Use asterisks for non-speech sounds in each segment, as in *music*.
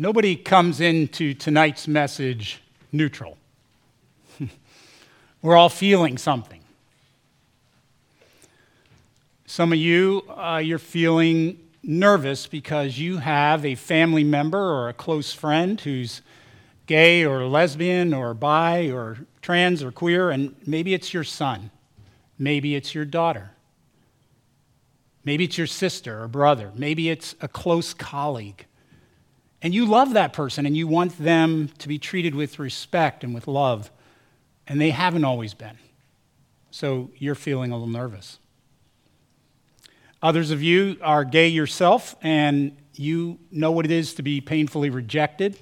Nobody comes into tonight's message neutral. *laughs* We're all feeling something. Some of you, uh, you're feeling nervous because you have a family member or a close friend who's gay or lesbian or bi or trans or queer, and maybe it's your son, maybe it's your daughter, maybe it's your sister or brother, maybe it's a close colleague. And you love that person and you want them to be treated with respect and with love. And they haven't always been. So you're feeling a little nervous. Others of you are gay yourself and you know what it is to be painfully rejected,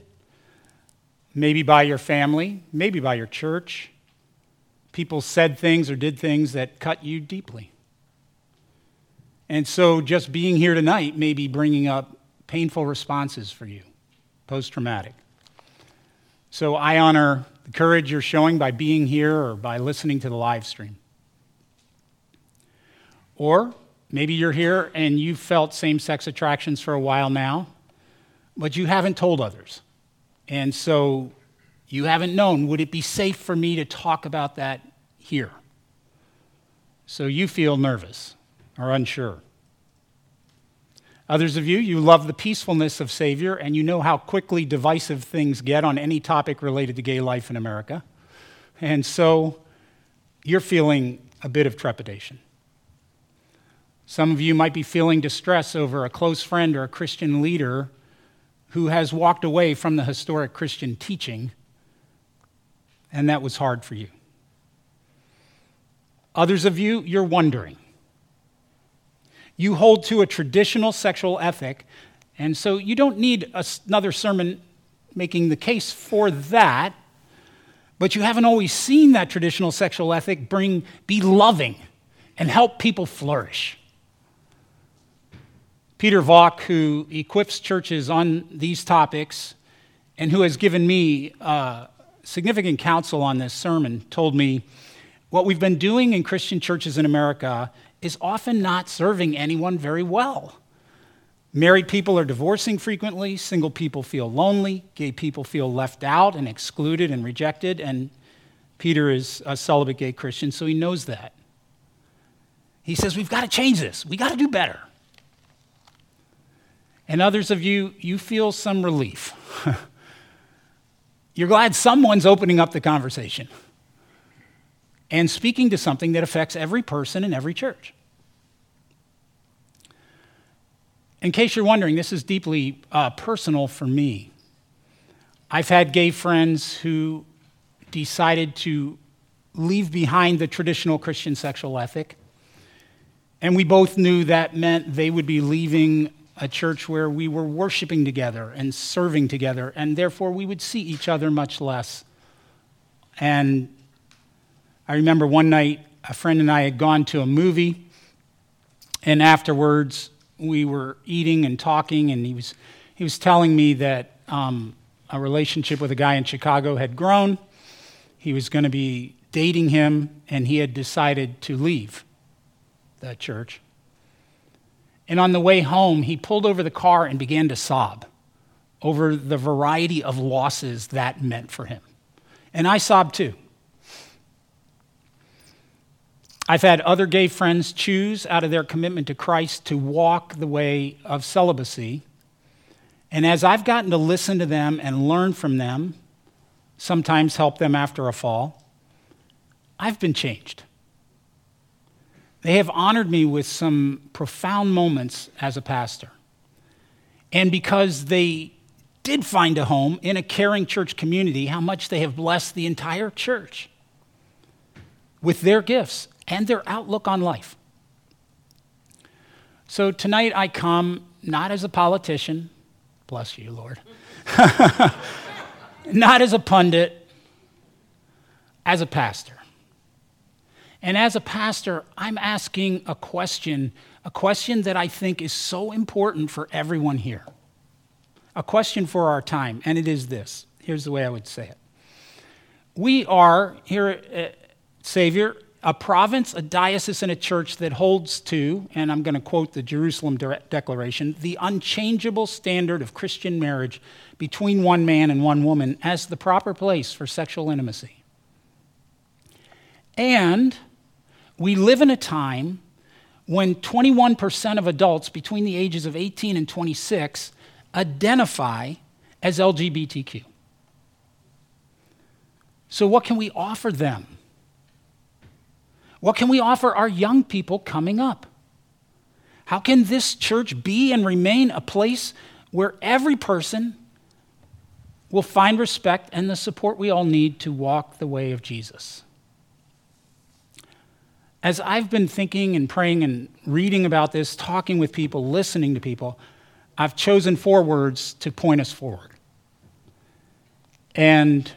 maybe by your family, maybe by your church. People said things or did things that cut you deeply. And so just being here tonight may be bringing up painful responses for you post traumatic. So I honor the courage you're showing by being here or by listening to the live stream. Or maybe you're here and you've felt same sex attractions for a while now, but you haven't told others. And so you haven't known would it be safe for me to talk about that here? So you feel nervous or unsure. Others of you, you love the peacefulness of Savior, and you know how quickly divisive things get on any topic related to gay life in America. And so you're feeling a bit of trepidation. Some of you might be feeling distress over a close friend or a Christian leader who has walked away from the historic Christian teaching, and that was hard for you. Others of you, you're wondering you hold to a traditional sexual ethic, and so you don't need another sermon making the case for that, but you haven't always seen that traditional sexual ethic bring, be loving and help people flourish. Pieter Valk, who equips churches on these topics and who has given me uh, significant counsel on this sermon, told me what we've been doing in Christian churches in America is often not serving anyone very well. Married people are divorcing frequently, single people feel lonely, gay people feel left out and excluded and rejected, and Pieter is a celibate gay Christian, so he knows that. He says, We've got to change this, we got to do better. And others of you, you feel some relief. *laughs* You're glad someone's opening up the conversation and speaking to something that affects every person in every church. In case you're wondering, this is deeply uh, personal for me. I've had gay friends who decided to leave behind the traditional Christian sexual ethic. And we both knew that meant they would be leaving a church where we were worshiping together and serving together, and therefore we would see each other much less. And I remember one night a friend and I had gone to a movie, and afterwards we were eating and talking, and he was, he was telling me that um, a relationship with a guy in Chicago had grown. He was going to be dating him, and he had decided to leave the church. And on the way home, he pulled over the car and began to sob over the variety of losses that meant for him. And I sobbed too. I've had other gay friends choose out of their commitment to Christ to walk the way of celibacy. And as I've gotten to listen to them and learn from them, sometimes help them after a fall, I've been changed. They have honored me with some profound moments as a pastor. And because they did find a home in a caring church community, how much they have blessed the entire church with their gifts and their outlook on life. So tonight I come not as a politician, bless you, Lord, *laughs* not as a pundit, as a pastor. And as a pastor, I'm asking a question, a question that I think is so important for everyone here. A question for our time, and it is this. Here's the way I would say it. We are here at Savior a province, a diocese, and a church that holds to, and I'm going to quote the Jerusalem De- Declaration, the unchangeable standard of Christian marriage between one man and one woman as the proper place for sexual intimacy. And we live in a time when 21% of adults between the ages of 18 and 26 identify as LGBTQ. So, what can we offer them? What can we offer our young people coming up? How can this church be and remain a place where every person will find respect and the support we all need to walk the way of Jesus? As I've been thinking and praying and reading about this, talking with people, listening to people, I've chosen four words to point us forward. And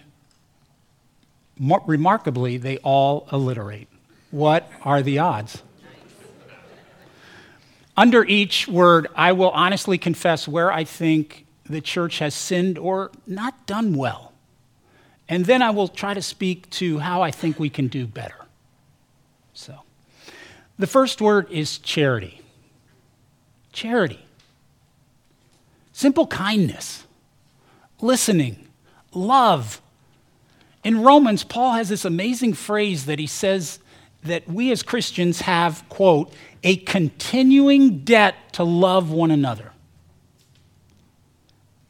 remarkably, they all alliterate. What are the odds? Under each word, I will honestly confess where I think the church has sinned or not done well. And then I will try to speak to how I think we can do better. So, the first word is charity. Charity. Simple kindness, listening, love. In Romans, Paul has this amazing phrase that he says that we as Christians have, quote, a continuing debt to love one another.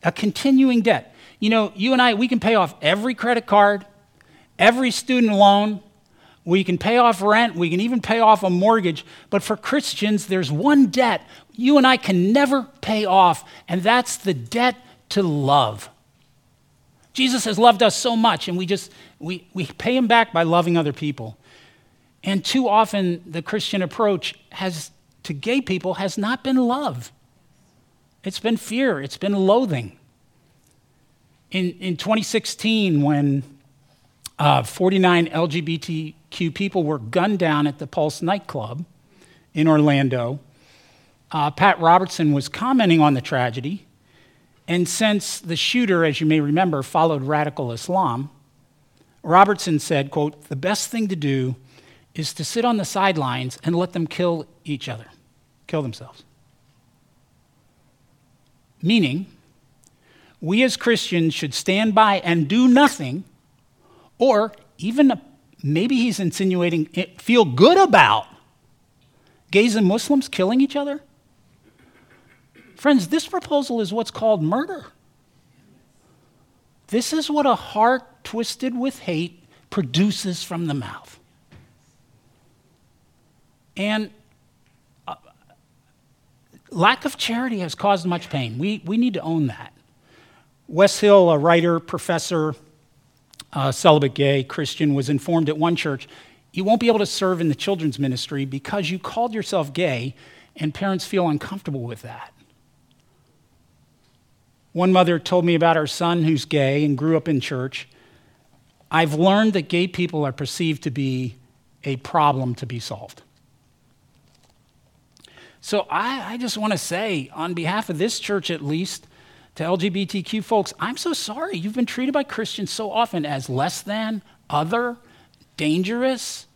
A continuing debt. You know, you and I, we can pay off every credit card, every student loan, we can pay off rent, we can even pay off a mortgage. But for Christians, there's one debt you and I can never pay off, and that's the debt to love. Jesus has loved us so much, and we just we, we pay him back by loving other people. And too often, the Christian approach has, to gay people has not been love. It's been fear, it's been loathing. In, in 2016, when uh, 49 LGBTQ people were gunned down at the Pulse nightclub in Orlando, uh, Pat Robertson was commenting on the tragedy. And since the shooter, as you may remember, followed radical Islam, Robertson said, quote, the best thing to do is to sit on the sidelines and let them kill each other, kill themselves. Meaning, we as Christians should stand by and do nothing, or even maybe he's insinuating feel good about gays and Muslims killing each other. Friends, this proposal is what's called murder. This is what a heart twisted with hate produces from the mouth. And uh, lack of charity has caused much pain. We, we need to own that. Wes Hill, a writer, professor, uh, celibate gay Christian, was informed at one church you won't be able to serve in the children's ministry because you called yourself gay, and parents feel uncomfortable with that. One mother told me about her son who's gay and grew up in church. I've learned that gay people are perceived to be a problem to be solved. So I, I just want to say, on behalf of this church at least, to LGBTQ folks, I'm so sorry. You've been treated by Christians so often as less than, other, dangerous.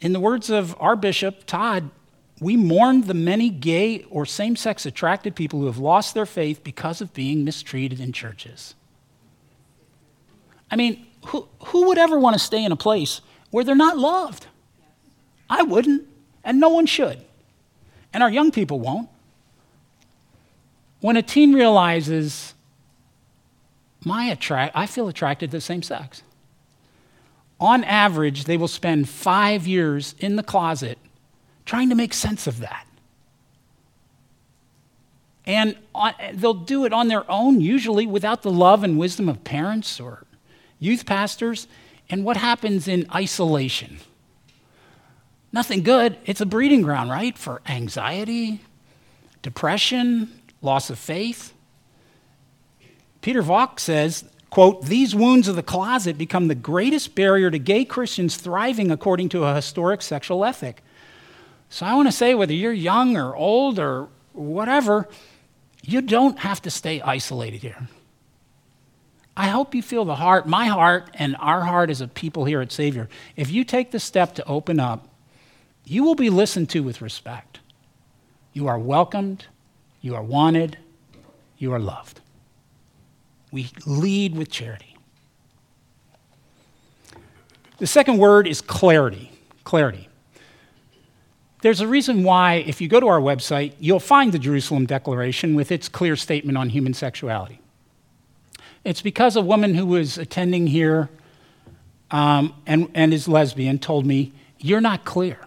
In the words of our bishop, Todd, we mourn the many gay or same sex attracted people who have lost their faith because of being mistreated in churches. I mean, who, who would ever want to stay in a place where they're not loved? I wouldn't, and no one should and our young people won't. When a teen realizes, my attract, I feel attracted to the same sex. On average, they will spend five years in the closet trying to make sense of that. And on, they'll do it on their own, usually without the love and wisdom of parents or youth pastors. And what happens in isolation? Nothing good. It's a breeding ground, right? For anxiety, depression, loss of faith. Pieter Valk says, quote, these wounds of the closet become the greatest barrier to gay Christians thriving according to a historic sexual ethic. So I want to say, whether you're young or old or whatever, you don't have to stay isolated here. I hope you feel the heart, my heart, and our heart as a people here at Savior. If you take the step to open up, you will be listened to with respect. You are welcomed, you are wanted, you are loved. We lead with charity. The second word is clarity. Clarity. There's a reason why, if you go to our website, you'll find the Jerusalem Declaration with its clear statement on human sexuality. It's because a woman who was attending here um, and, and is lesbian told me, You're not clear.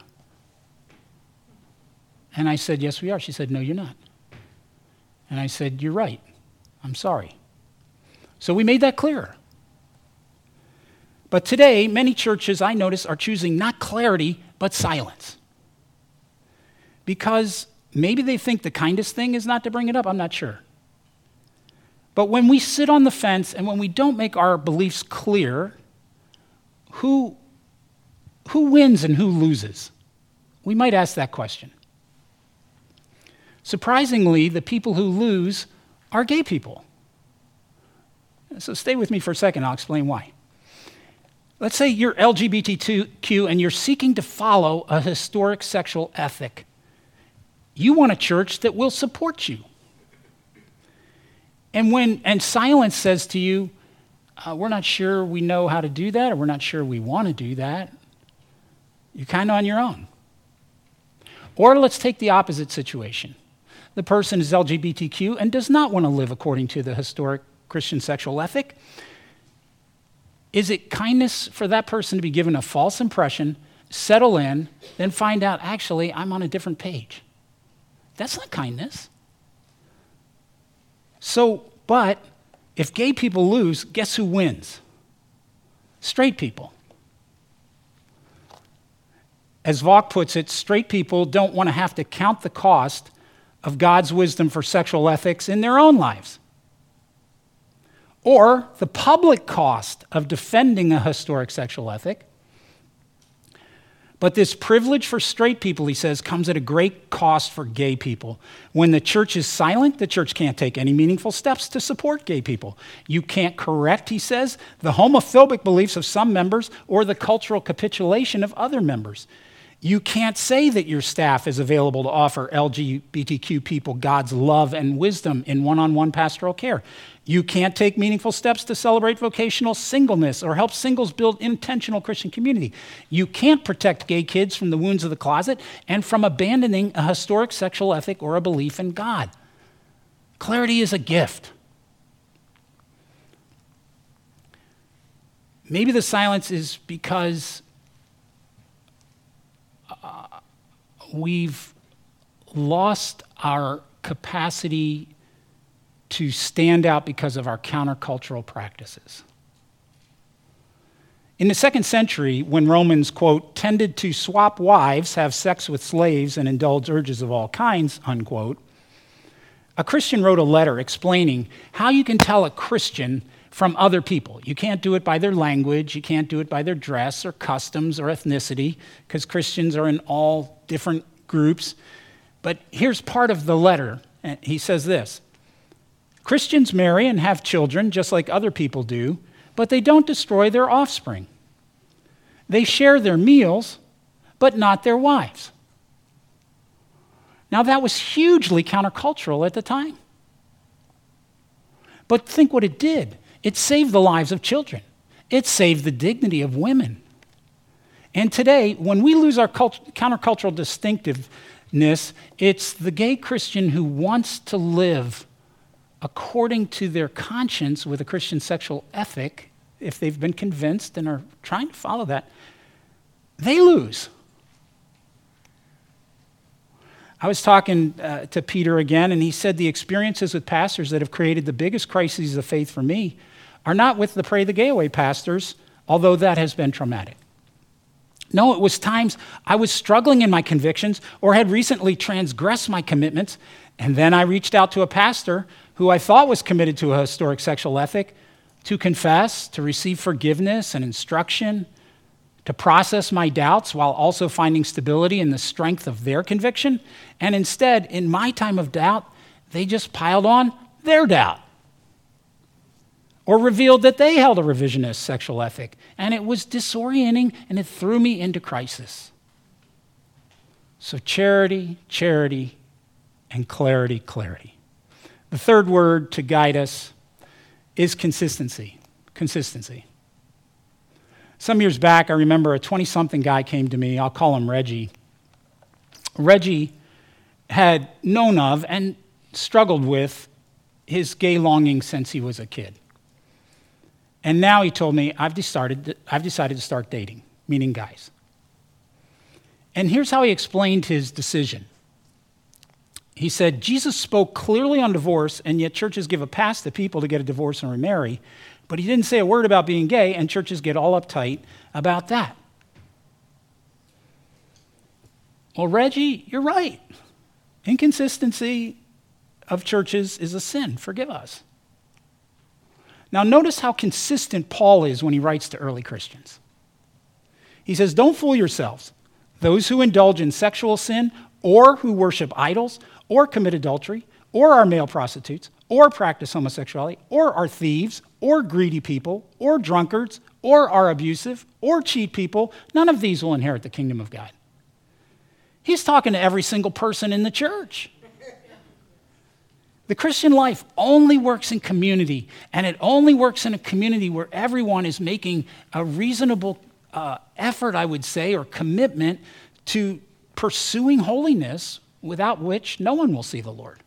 And I said, Yes, we are. She said, No, you're not. And I said, You're right. I'm sorry. So we made that clear. But today, many churches I notice are choosing not clarity, but silence. Because maybe they think the kindest thing is not to bring it up. I'm not sure. But when we sit on the fence and when we don't make our beliefs clear, who, who wins and who loses? We might ask that question. Surprisingly, the people who lose are gay people. So stay with me for a second, I'll explain why. Let's say you're LGBTQ and you're seeking to follow a historic sexual ethic. You want a church that will support you. And when and silence says to you, uh, we're not sure we know how to do that, or we're not sure we want to do that, you're kind of on your own. Or let's take the opposite situation the person is LGBTQ and does not want to live according to the historic Christian sexual ethic, is it kindness for that person to be given a false impression, settle in, then find out, actually, I'm on a different page? That's not kindness. So, but if gay people lose, guess who wins? Straight people. As Valk puts it, straight people don't want to have to count the cost of God's wisdom for sexual ethics in their own lives. Or the public cost of defending a historic sexual ethic. But this privilege for straight people, he says, comes at a great cost for gay people. When the church is silent, the church can't take any meaningful steps to support gay people. You can't correct, he says, the homophobic beliefs of some members or the cultural capitulation of other members. You can't say that your staff is available to offer LGBTQ people God's love and wisdom in one on one pastoral care. You can't take meaningful steps to celebrate vocational singleness or help singles build intentional Christian community. You can't protect gay kids from the wounds of the closet and from abandoning a historic sexual ethic or a belief in God. Clarity is a gift. Maybe the silence is because we've lost our capacity to stand out because of our countercultural practices. In the second century, when Romans, quote, tended to swap wives, have sex with slaves, and indulge urges of all kinds, unquote, a Christian wrote a letter explaining how you can tell a Christian from other people. You can't do it by their language, you can't do it by their dress or customs or ethnicity, because Christians are in all different groups. But here's part of the letter. He says this Christians marry and have children just like other people do, but they don't destroy their offspring. They share their meals, but not their wives. Now, that was hugely countercultural at the time. But think what it did it saved the lives of children, it saved the dignity of women. And today, when we lose our cult- countercultural distinctiveness, it's the gay Christian who wants to live according to their conscience with a Christian sexual ethic, if they've been convinced and are trying to follow that, they lose. I was talking uh, to Pieter again, and he said the experiences with pastors that have created the biggest crises of faith for me are not with the Pray the Gay Away pastors, although that has been traumatic. No, it was times I was struggling in my convictions or had recently transgressed my commitments, and then I reached out to a pastor who I thought was committed to a historic sexual ethic to confess, to receive forgiveness and instruction, to process my doubts while also finding stability in the strength of their conviction. And instead, in my time of doubt, they just piled on their doubt. Or revealed that they held a revisionist sexual ethic. And it was disorienting and it threw me into crisis. So, charity, charity, and clarity, clarity. The third word to guide us is consistency. Consistency. Some years back, I remember a 20 something guy came to me. I'll call him Reggie. Reggie had known of and struggled with his gay longing since he was a kid. And now he told me, I've decided, I've decided to start dating, meaning guys. And here's how he explained his decision. He said, Jesus spoke clearly on divorce, and yet churches give a pass to people to get a divorce and remarry. But he didn't say a word about being gay, and churches get all uptight about that. Well, Reggie, you're right. Inconsistency of churches is a sin. Forgive us. Now, notice how consistent Paul is when he writes to early Christians. He says, Don't fool yourselves. Those who indulge in sexual sin, or who worship idols, or commit adultery, or are male prostitutes, or practice homosexuality, or are thieves, or greedy people, or drunkards, or are abusive, or cheat people, none of these will inherit the kingdom of God. He's talking to every single person in the church. The Christian life only works in community, and it only works in a community where everyone is making a reasonable uh, effort, I would say, or commitment to pursuing holiness, without which no one will see the Lord.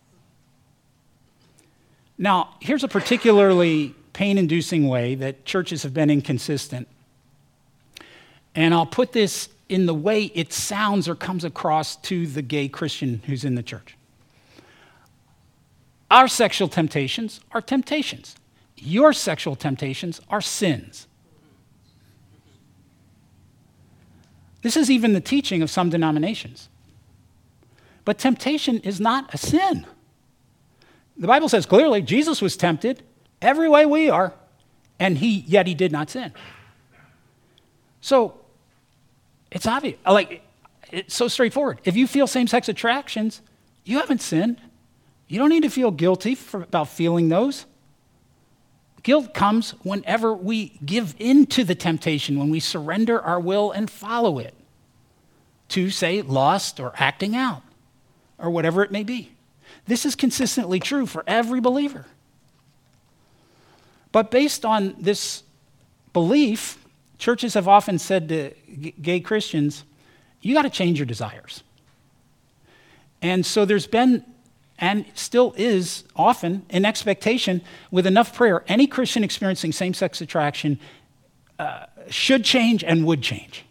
Now, here's a particularly pain inducing way that churches have been inconsistent. And I'll put this in the way it sounds or comes across to the gay Christian who's in the church. Our sexual temptations are temptations. Your sexual temptations are sins. This is even the teaching of some denominations. But temptation is not a sin. The Bible says clearly Jesus was tempted every way we are, and he yet he did not sin. So it's obvious. Like it's so straightforward. If you feel same-sex attractions, you haven't sinned. You don't need to feel guilty for, about feeling those. Guilt comes whenever we give in to the temptation, when we surrender our will and follow it to, say, lust or acting out or whatever it may be. This is consistently true for every believer. But based on this belief, churches have often said to g- gay Christians, you got to change your desires. And so there's been and still is often an expectation with enough prayer. Any Christian experiencing same sex attraction uh, should change and would change.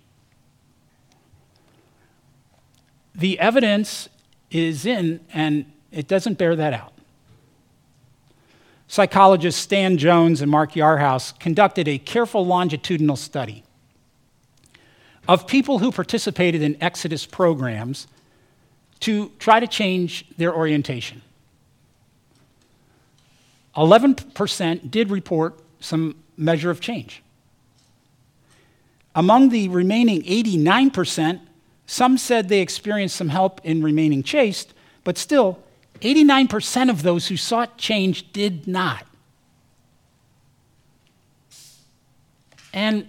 The evidence is in, and it doesn't bear that out. Psychologists Stan Jones and Mark Yarhouse conducted a careful longitudinal study of people who participated in Exodus programs to try to change their orientation. 11% did report some measure of change. Among the remaining 89%, some said they experienced some help in remaining chaste, but still, 89% of those who sought change did not. And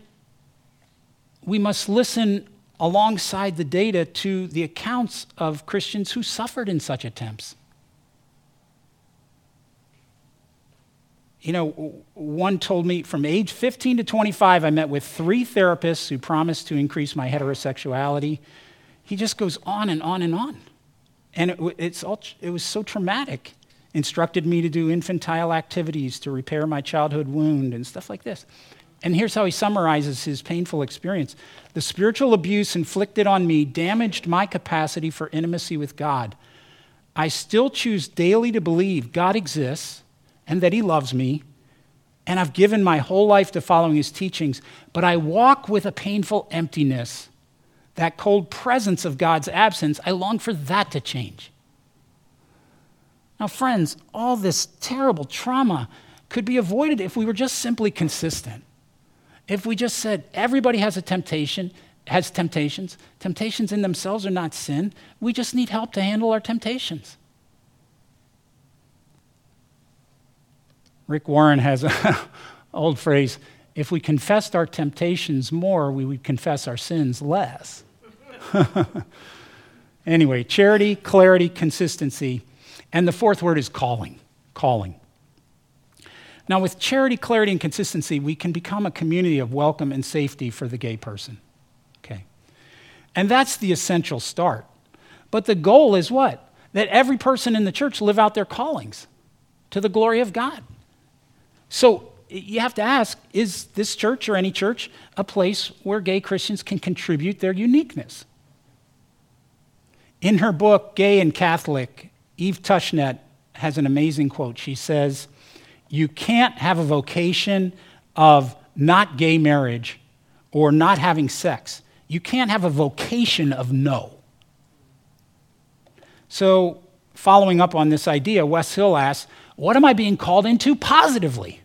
we must listen alongside the data to the accounts of Christians who suffered in such attempts. You know, one told me from age 15 to 25, I met with three therapists who promised to increase my heterosexuality. He just goes on and on and on. And it, it's all, it was so traumatic. Instructed me to do infantile activities to repair my childhood wound and stuff like this. And here's how he summarizes his painful experience The spiritual abuse inflicted on me damaged my capacity for intimacy with God. I still choose daily to believe God exists and that he loves me, and I've given my whole life to following his teachings, but I walk with a painful emptiness. That cold presence of God's absence, I long for that to change. Now, friends, all this terrible trauma could be avoided if we were just simply consistent. If we just said everybody has a temptation, has temptations, temptations in themselves are not sin, we just need help to handle our temptations. Rick Warren has an *laughs* old phrase if we confessed our temptations more, we would confess our sins less. *laughs* anyway, charity, clarity, consistency. And the fourth word is calling. Calling. Now, with charity, clarity, and consistency, we can become a community of welcome and safety for the gay person. Okay. And that's the essential start. But the goal is what? That every person in the church live out their callings to the glory of God. So you have to ask is this church or any church a place where gay Christians can contribute their uniqueness? In her book, Gay and Catholic, Eve Tushnet has an amazing quote. She says, You can't have a vocation of not gay marriage or not having sex. You can't have a vocation of no. So, following up on this idea, Wes Hill asks, What am I being called into positively?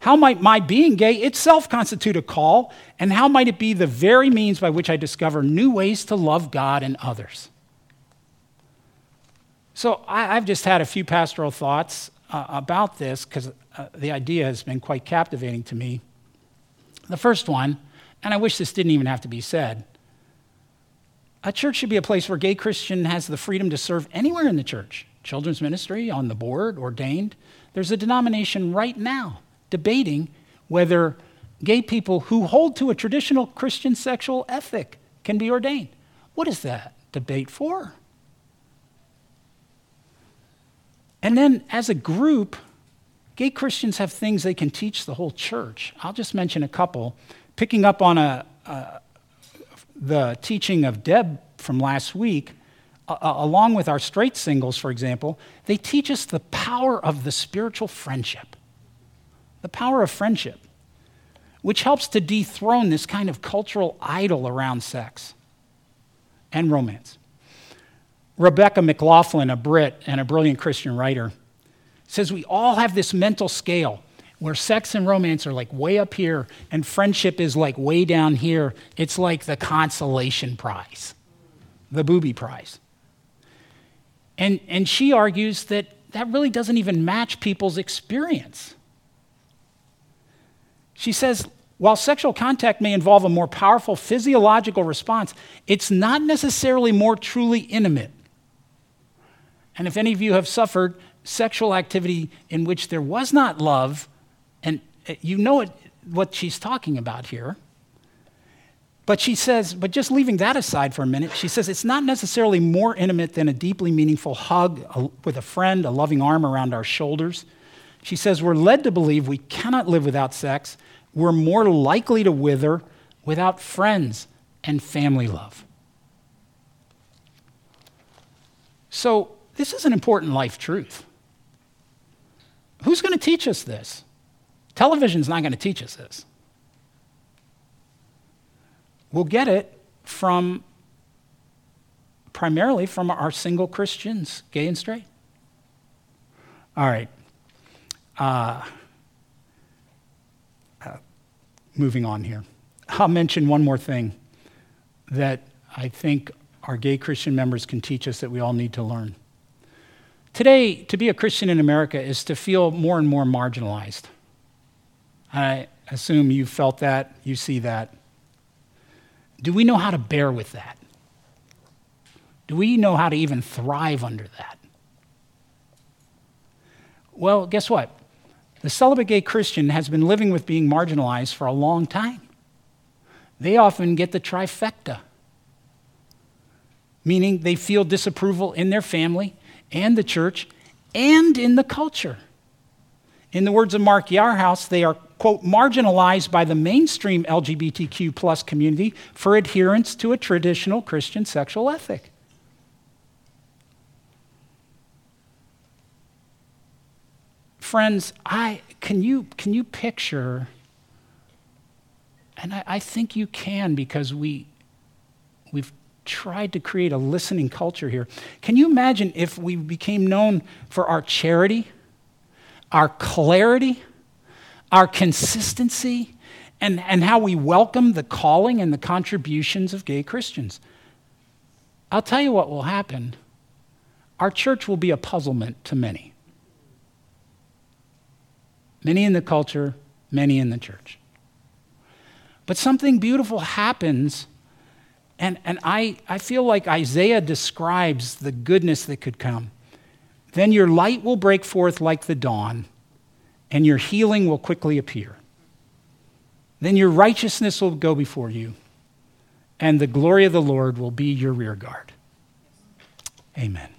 How might my being gay itself constitute a call? And how might it be the very means by which I discover new ways to love God and others? So I, have just had a few pastoral thoughts uh, about this because uh, the idea has been quite captivating to me. The first one, and I wish this didn't even have to be said a church should be a place where gay Christian has the freedom to serve anywhere in the church children's ministry, on the board, ordained. There's a denomination right now debating whether gay people who hold to a traditional Christian sexual ethic can be ordained. What is that debate for? And then, as a group, gay Christians have things they can teach the whole church. I'll just mention a couple. Picking up on a, a the teaching of Deb from last week, uh, along with our straight singles, for example, they teach us the power of the spiritual friendship the power of friendship, which helps to dethrone this kind of cultural idol around sex and romance. Rebecca McLaughlin, a Brit and a brilliant Christian writer, says we all have this mental scale where sex and romance are like way up here and friendship is like way down here. It's like the consolation prize, the booby prize. And, and she argues that that really doesn't even match people's experience. She says, while sexual contact may involve a more powerful physiological response, it's not necessarily more truly intimate. And if any of you have suffered sexual activity in which there was not love, and uh, you know it, what she's talking about here. But she says, but just leaving that aside for a minute, she says it's not necessarily more intimate than a deeply meaningful hug with a friend, a loving arm around our shoulders. She says we're led to believe we cannot live without sex we're more likely to wither without friends and family love. So, this is an important life truth. Who's going to teach us this? Television's not going to teach us this. We'll get it from primarily from our single Christians, gay and straight. All right. Uh, moving on here. I'll mention one more thing that I think our gay Christian members can teach us that we all need to learn. Today, to be a Christian in America is to feel more and more marginalized. I assume you felt that, you see that. Do we know how to bear with that? Do we know how to even thrive under that? Well, guess what? The celibate gay Christian has been living with being marginalized for a long time. They often get the trifecta, meaning they feel disapproval in their family and the church and in the culture. In the words of Mark Yarhouse, they are, quote, marginalized by the mainstream LGBTQ plus community for adherence to a traditional Christian sexual ethic. friends, I, can, you, can you picture, and I, I think you can because we, tried to create a listening culture here. Can you imagine if we became known for our charity, our clarity, our consistency, and, and how we welcome the calling and the contributions of gay Christians? I'll tell you what will happen. Our church will be a puzzlement to many. many in the culture, many in the church. But something beautiful happens, and, and I, I feel like Isaiah describes the goodness that could come. Then your light will break forth like the dawn, and your healing will quickly appear. Then your righteousness will go before you, and the glory of the Lord will be your rear guard. Amen.